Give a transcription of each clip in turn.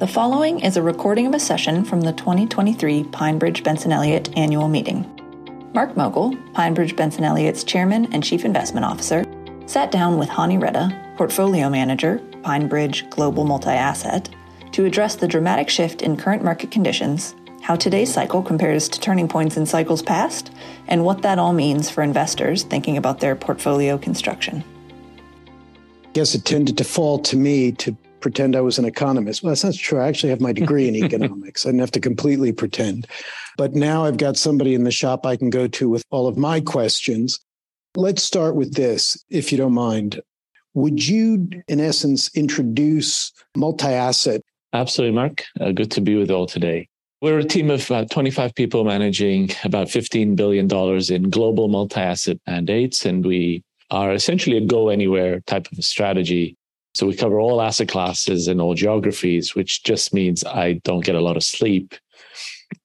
The following is a recording of a session from the 2023 Pinebridge Benson Elliot annual meeting. Mark Mogull, Pinebridge Benson Elliot's chairman and chief investment officer, sat down with Hani Redha, portfolio manager, Pinebridge Global Multi Asset, to address the dramatic shift in current market conditions, how today's cycle compares to turning points in cycles past, and what that all means for investors thinking about their portfolio construction. I guess it tended to fall to me to pretend I was an economist. Well, that's not true. I actually have my degree in economics. I didn't have to completely pretend. But now I've got somebody in the shop I can go to with all of my questions. Let's start with this, if you don't mind. Would you, in essence, introduce multi asset? Absolutely, Mark. Uh, good to be with you all today. We're a team of about 25 people managing about $15 billion in global multi asset mandates. And we are essentially a go anywhere type of a strategy so we cover all asset classes and all geographies, which just means I don't get a lot of sleep.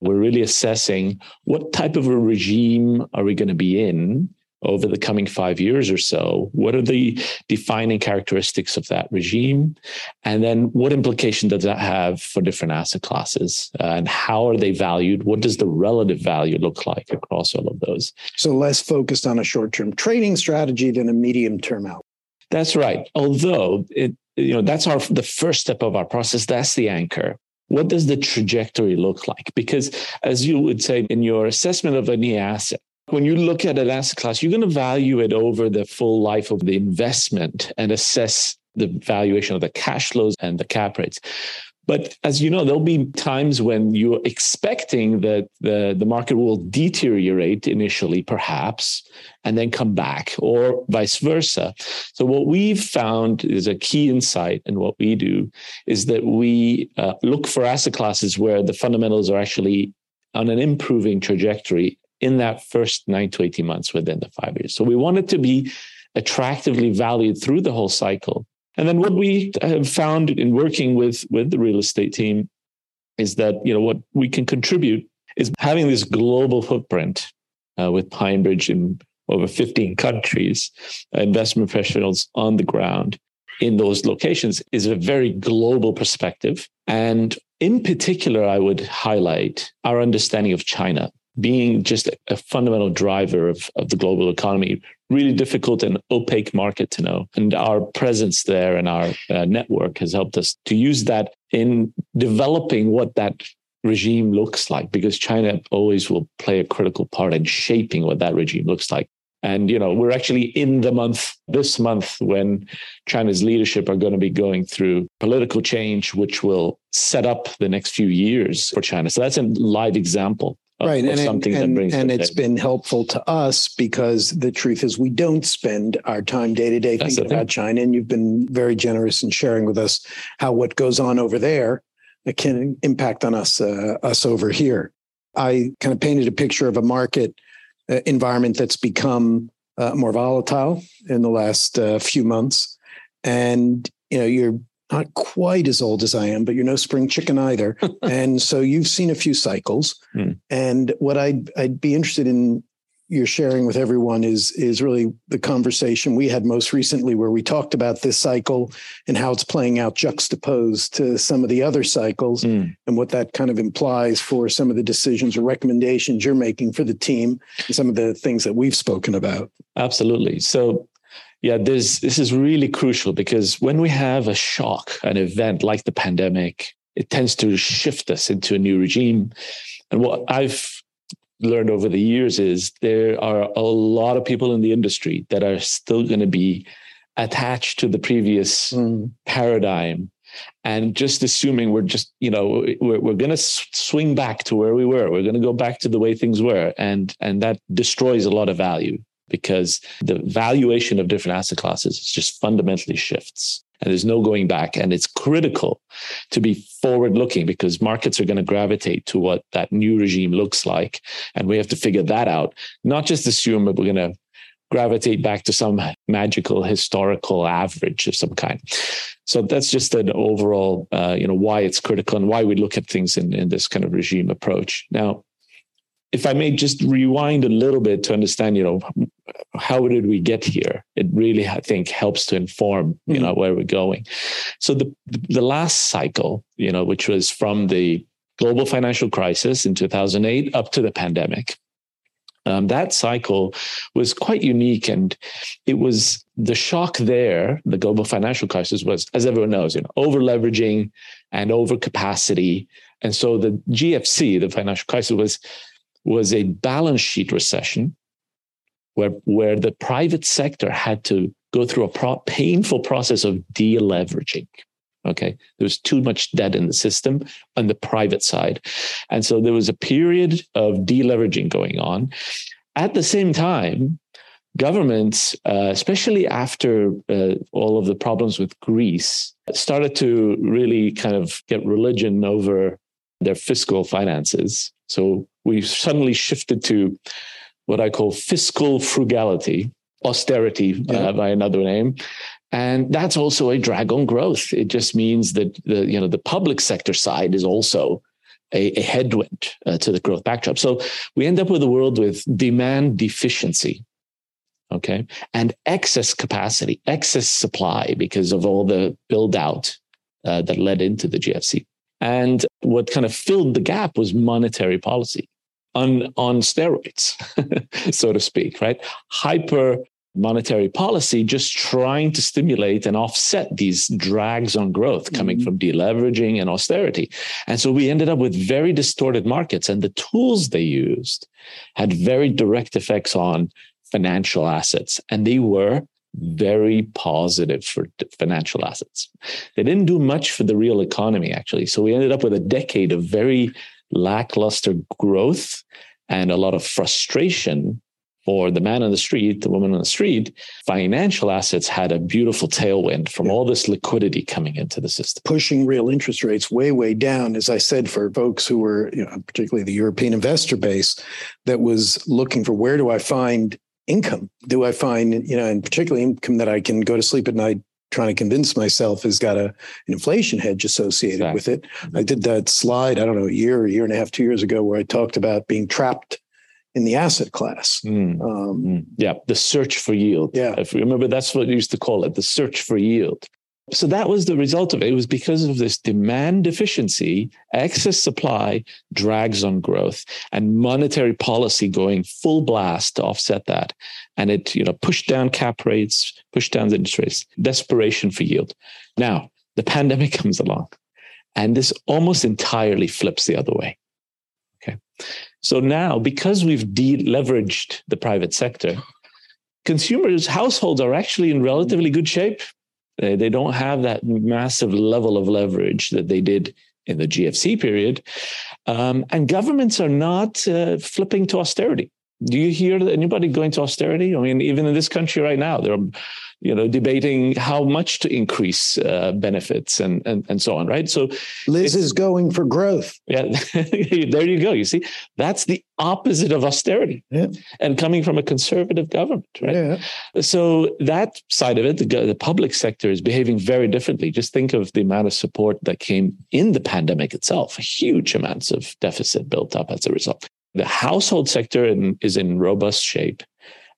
We're really assessing what type of a regime are we going to be in over the coming five years or so? What are the defining characteristics of that regime? And then what implication does that have for different asset classes? Uh, and how are they valued? What does the relative value look like across all of those? So less focused on a short term trading strategy than a medium term out. That's right. Although it, you know, that's our the first step of our process. That's the anchor. What does the trajectory look like? Because as you would say in your assessment of any asset, when you look at an asset class, you're going to value it over the full life of the investment and assess the valuation of the cash flows and the cap rates. But as you know, there'll be times when you're expecting that the, the market will deteriorate initially, perhaps, and then come back, or vice versa. So, what we've found is a key insight in what we do is that we uh, look for asset classes where the fundamentals are actually on an improving trajectory in that first nine to 18 months within the five years. So, we want it to be attractively valued through the whole cycle and then what we have found in working with with the real estate team is that you know what we can contribute is having this global footprint uh, with Pinebridge in over 15 countries, uh, investment professionals on the ground in those locations is a very global perspective. And in particular, I would highlight our understanding of China being just a, fundamental driver of, of the global economy, really difficult and opaque market to know. And our presence there and our uh, network has helped us to use that in developing what that regime looks like, because China always will play a critical part in shaping what that regime looks like. And, you know, we're actually in the month, this month, when China's leadership are going to be going through political change, which will set up the next few years for China. So that's a live example right and, something and, that brings and it's been helpful to us because the truth is we don't spend our time day to day thinking about china and you've been very generous in sharing with us how what goes on over there can impact on us uh, us over here. I kind of painted a picture of a market uh, environment that's become uh, more volatile in the last uh, few months. And you know you're not quite as old as I am, but you're no spring chicken either. and so you've seen a few cycles. Mm. And what I'd I'd be interested in you're sharing with everyone is is really the conversation we had most recently where we talked about this cycle and how it's playing out juxtaposed to some of the other cycles mm. and what that kind of implies for some of the decisions or recommendations you're making for the team and some of the things that we've spoken about. Absolutely. So yeah, this this is really crucial because when we have a shock, an event like the pandemic, it tends to shift us into a new regime. And what I've learned over the years is there are a lot of people in the industry that are still going to be attached to the previous mm. paradigm and just assuming we're just you know we're, we're going to swing back to where we were we're going to go back to the way things were and and that destroys a lot of value because the valuation of different asset classes just fundamentally shifts and there's no going back. And it's critical to be forward looking because markets are going to gravitate to what that new regime looks like. And we have to figure that out, not just assume that we're going to gravitate back to some magical historical average of some kind. So that's just an overall, uh, you know, why it's critical and why we look at things in, in this kind of regime approach. Now, if I may just rewind a little bit to understand, you know, how did we get here? It really, I think, helps to inform, you mm-hmm. know, where we're going. So the the last cycle, you know, which was from the global financial crisis in 2008 up to the pandemic, um, that cycle was quite unique, and it was the shock there. The global financial crisis was, as everyone knows, you know, over leveraging and over capacity, and so the GFC, the financial crisis, was was a balance sheet recession where, where the private sector had to go through a pro- painful process of deleveraging. Okay. There was too much debt in the system on the private side. And so there was a period of deleveraging going on. At the same time, governments, uh, especially after uh, all of the problems with Greece, started to really kind of get religion over their fiscal finances. So we suddenly shifted to what I call fiscal frugality, austerity uh, yeah. uh, by another name. And that's also a drag on growth. It just means that the you know the public sector side is also a, a headwind uh, to the growth backdrop. So we end up with a world with demand deficiency, okay, and excess capacity, excess supply because of all the build out uh, that led into the GFC. And what kind of filled the gap was monetary policy on, on steroids, so to speak, right? Hyper monetary policy just trying to stimulate and offset these drags on growth coming mm-hmm. from deleveraging and austerity. And so we ended up with very distorted markets, and the tools they used had very direct effects on financial assets, and they were very positive for financial assets. They didn't do much for the real economy, actually. So we ended up with a decade of very lackluster growth and a lot of frustration for the man on the street, the woman on the street, financial assets had a beautiful tailwind from all this liquidity coming into the system. Pushing real interest rates way, way down, as I said, for folks who were, you know, particularly the European investor base that was looking for where do I find income? Do I find, you know, and particularly income that I can go to sleep at night trying to convince myself has got a, an inflation hedge associated exactly. with it. I did that slide, I don't know, a year, a year and a half, two years ago, where I talked about being trapped in the asset class. Mm. Um, mm. Yeah, the search for yield. Yeah. If you remember, that's what you used to call it the search for yield. So that was the result of it. It was because of this demand deficiency, excess supply drags on growth, and monetary policy going full blast to offset that. And it, you know, pushed down cap rates, pushed down the interest rates, desperation for yield. Now, the pandemic comes along, and this almost entirely flips the other way. Okay. So now, because we've deleveraged the private sector, consumers, households are actually in relatively good shape they, they don't have that massive level of leverage that they did in the GFC period. Um, and governments are not uh, flipping to austerity. Do you hear anybody going to austerity? I mean, even in this country right now, they're you know, debating how much to increase uh, benefits and, and and so on, right? So Liz is going for growth. Yeah, there you go. You see, that's the opposite of austerity, yeah. and coming from a conservative government, right? Yeah. So that side of it, the, the public sector is behaving very differently. Just think of the amount of support that came in the pandemic itself. Huge amounts of deficit built up as a result. The household sector in, is in robust shape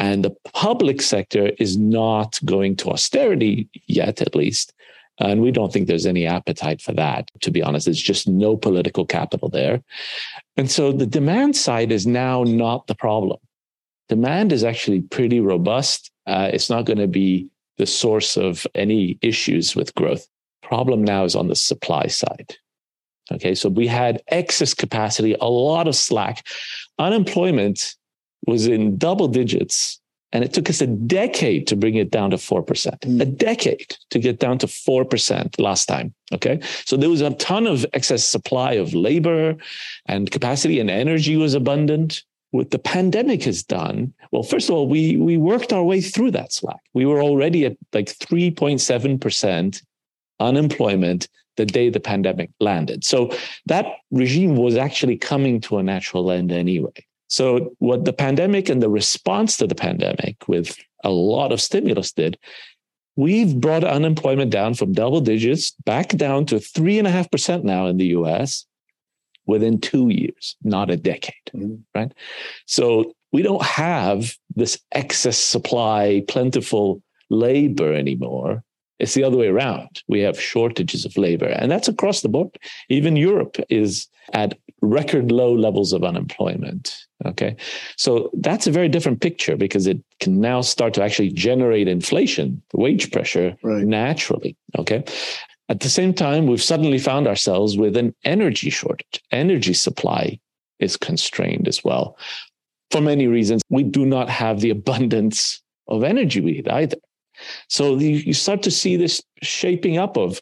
and the public sector is not going to austerity yet, at least. And we don't think there's any appetite for that, to be honest. There's just no political capital there. And so the demand side is now not the problem. Demand is actually pretty robust. Uh, it's not going to be the source of any issues with growth. Problem now is on the supply side. Okay, so we had excess capacity, a lot of slack. Unemployment was in double digits. And it took us a decade to bring it down to 4%, mm. a decade to get down to 4% last time. Okay. So there was a ton of excess supply of labor and capacity and energy was abundant. What the pandemic has done, well, first of all, we, we worked our way through that slack. We were already at like 3.7% unemployment the day the pandemic landed. So that regime was actually coming to a natural end anyway. So, what the pandemic and the response to the pandemic, with a lot of stimulus, did, we've brought unemployment down from double digits back down to three and a half percent now in the US. within two years, not a decade, mm-hmm. right? So we don't have this excess supply, plentiful labor anymore. It's the other way around. We have shortages of labor, and that's across the board. Even Europe is at record low levels of unemployment. Okay. So that's a very different picture because it can now start to actually generate inflation, wage pressure right. naturally. Okay. At the same time, we've suddenly found ourselves with an energy shortage. Energy supply is constrained as well. For many reasons, we do not have the abundance of energy we need either. So you start to see this shaping up of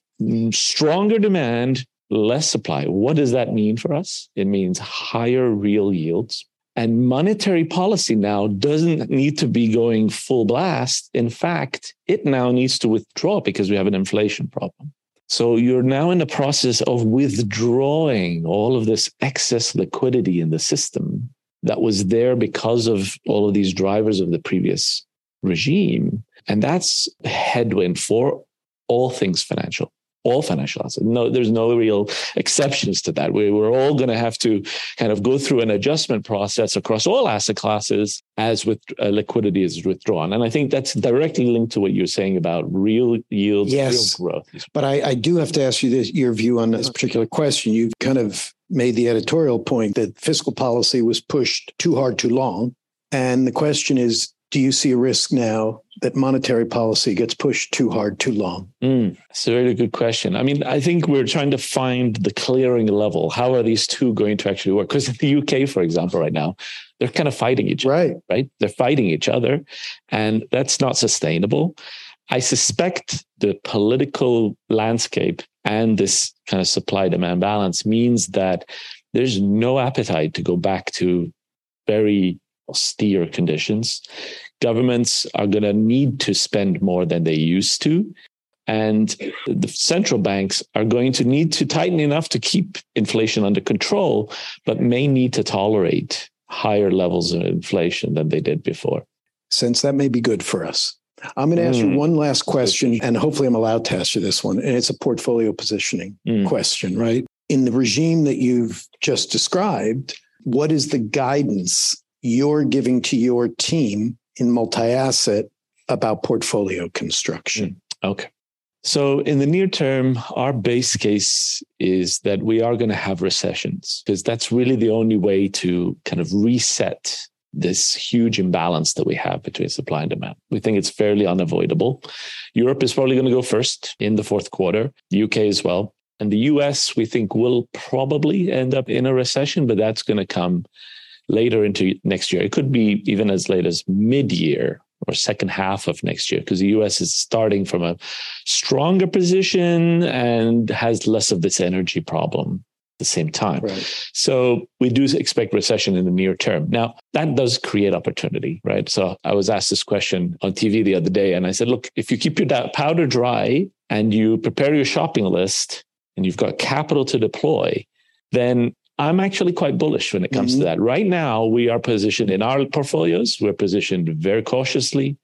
stronger demand, less supply. What does that mean for us? It means higher real yields. And monetary policy now doesn't need to be going full blast. In fact, it now needs to withdraw because we have an inflation problem. So you're now in the process of withdrawing all of this excess liquidity in the system that was there because of all of these drivers of the previous regime. And that's headwind for all things financial all financial assets. No, there's no real exceptions to that. We, we're all going to have to kind of go through an adjustment process across all asset classes as with uh, liquidity is withdrawn. And I think that's directly linked to what you're saying about real yields, yes. real growth. But I, I do have to ask you this, your view on this particular question. You've kind of made the editorial point that fiscal policy was pushed too hard too long. And the question is, do you see a risk now that monetary policy gets pushed too hard too long? Mm, it's a very good question. I mean, I think we're trying to find the clearing level. How are these two going to actually work? Because in the UK, for example, right now, they're kind of fighting each right. other, right? They're fighting each other, and that's not sustainable. I suspect the political landscape and this kind of supply demand balance means that there's no appetite to go back to very austere conditions. Governments are going to need to spend more than they used to. And the central banks are going to need to tighten enough to keep inflation under control, but may need to tolerate higher levels of inflation than they did before. Since that may be good for us. I'm going to ask mm. you one last question, and hopefully I'm allowed to ask you this one. And it's a portfolio positioning mm. question, right? In the regime that you've just described, what is the guidance you're giving to your team in multi asset about portfolio construction? Hmm. Okay. So, in the near term, our base case is that we are going to have recessions because that's really the only way to kind of reset this huge imbalance that we have between supply and demand. We think it's fairly unavoidable. Europe is probably going to go first in the fourth quarter, UK as well. And the US, we think, will probably end up in a recession, but that's going to come later into next year. It could be even as late as mid year or second half of next year because the US is starting from a stronger position and has less of this energy problem at the same time. Right. So we do expect recession in the near term. Now, that does create opportunity, right? So I was asked this question on TV the other day and I said, look, if you keep your powder dry and you prepare your shopping list and you've got capital to deploy, then I'm actually quite bullish when it comes mm-hmm. to that. Right now, we are positioned in our portfolios, we're positioned very cautiously.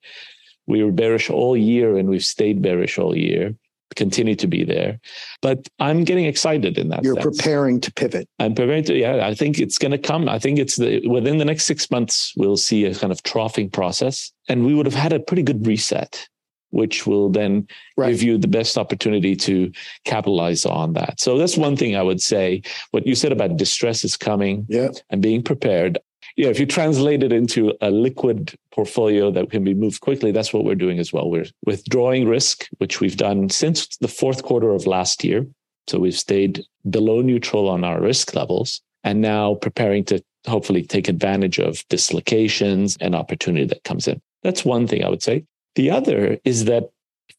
We were bearish all year and we've stayed bearish all year, continue to be there. But I'm getting excited in that. You're sense. preparing to pivot. I'm preparing to, yeah, I think it's going to come. I think it's the, within the next six months, we'll see a kind of troughing process and we would have had a pretty good reset which will then right. give you the best opportunity to capitalize on that. So that's one thing I would say. What you said about distress is coming yeah. and being prepared. Yeah, if you translate it into a liquid portfolio that can be moved quickly, that's what we're doing as well. We're withdrawing risk, which we've done since the fourth quarter of last year. So we've stayed below neutral on our risk levels and now preparing to hopefully take advantage of dislocations and opportunity that comes in. That's one thing I would say. The other is that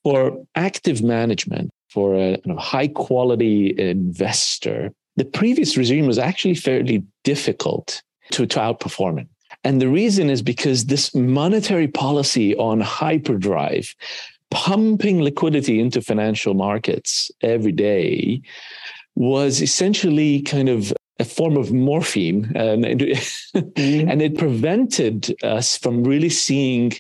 for active management, for a high quality investor, the previous regime was actually fairly difficult to, to outperform it. And the reason is because this monetary policy on hyperdrive, pumping liquidity into financial markets every day, was essentially kind of a form of morphine. And, mm-hmm. and it prevented us from really seeing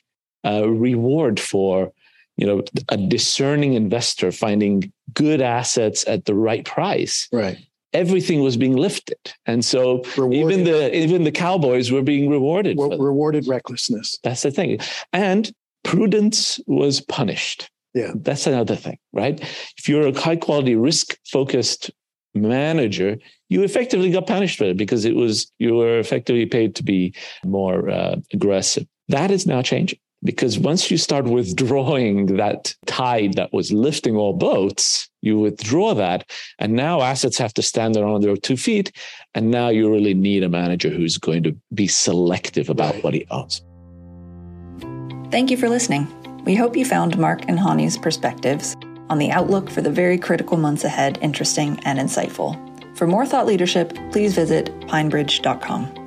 uh, reward for you know a discerning investor finding good assets at the right price right everything was being lifted. And so rewarded. even the even the cowboys were being rewarded. Re- rewarded recklessness. That's the thing. And prudence was punished. Yeah. That's another thing, right? If you're a high quality risk focused manager, you effectively got punished for it because it was you were effectively paid to be more uh, aggressive. That is now changing because once you start withdrawing that tide that was lifting all boats, you withdraw that. And now assets have to stand on their two feet. And now you really need a manager who's going to be selective about what he owns. Thank you for listening. We hope you found Mark and Hani's perspectives on the outlook for the very critical months ahead interesting and insightful. For more thought leadership, please visit pinebridge.com.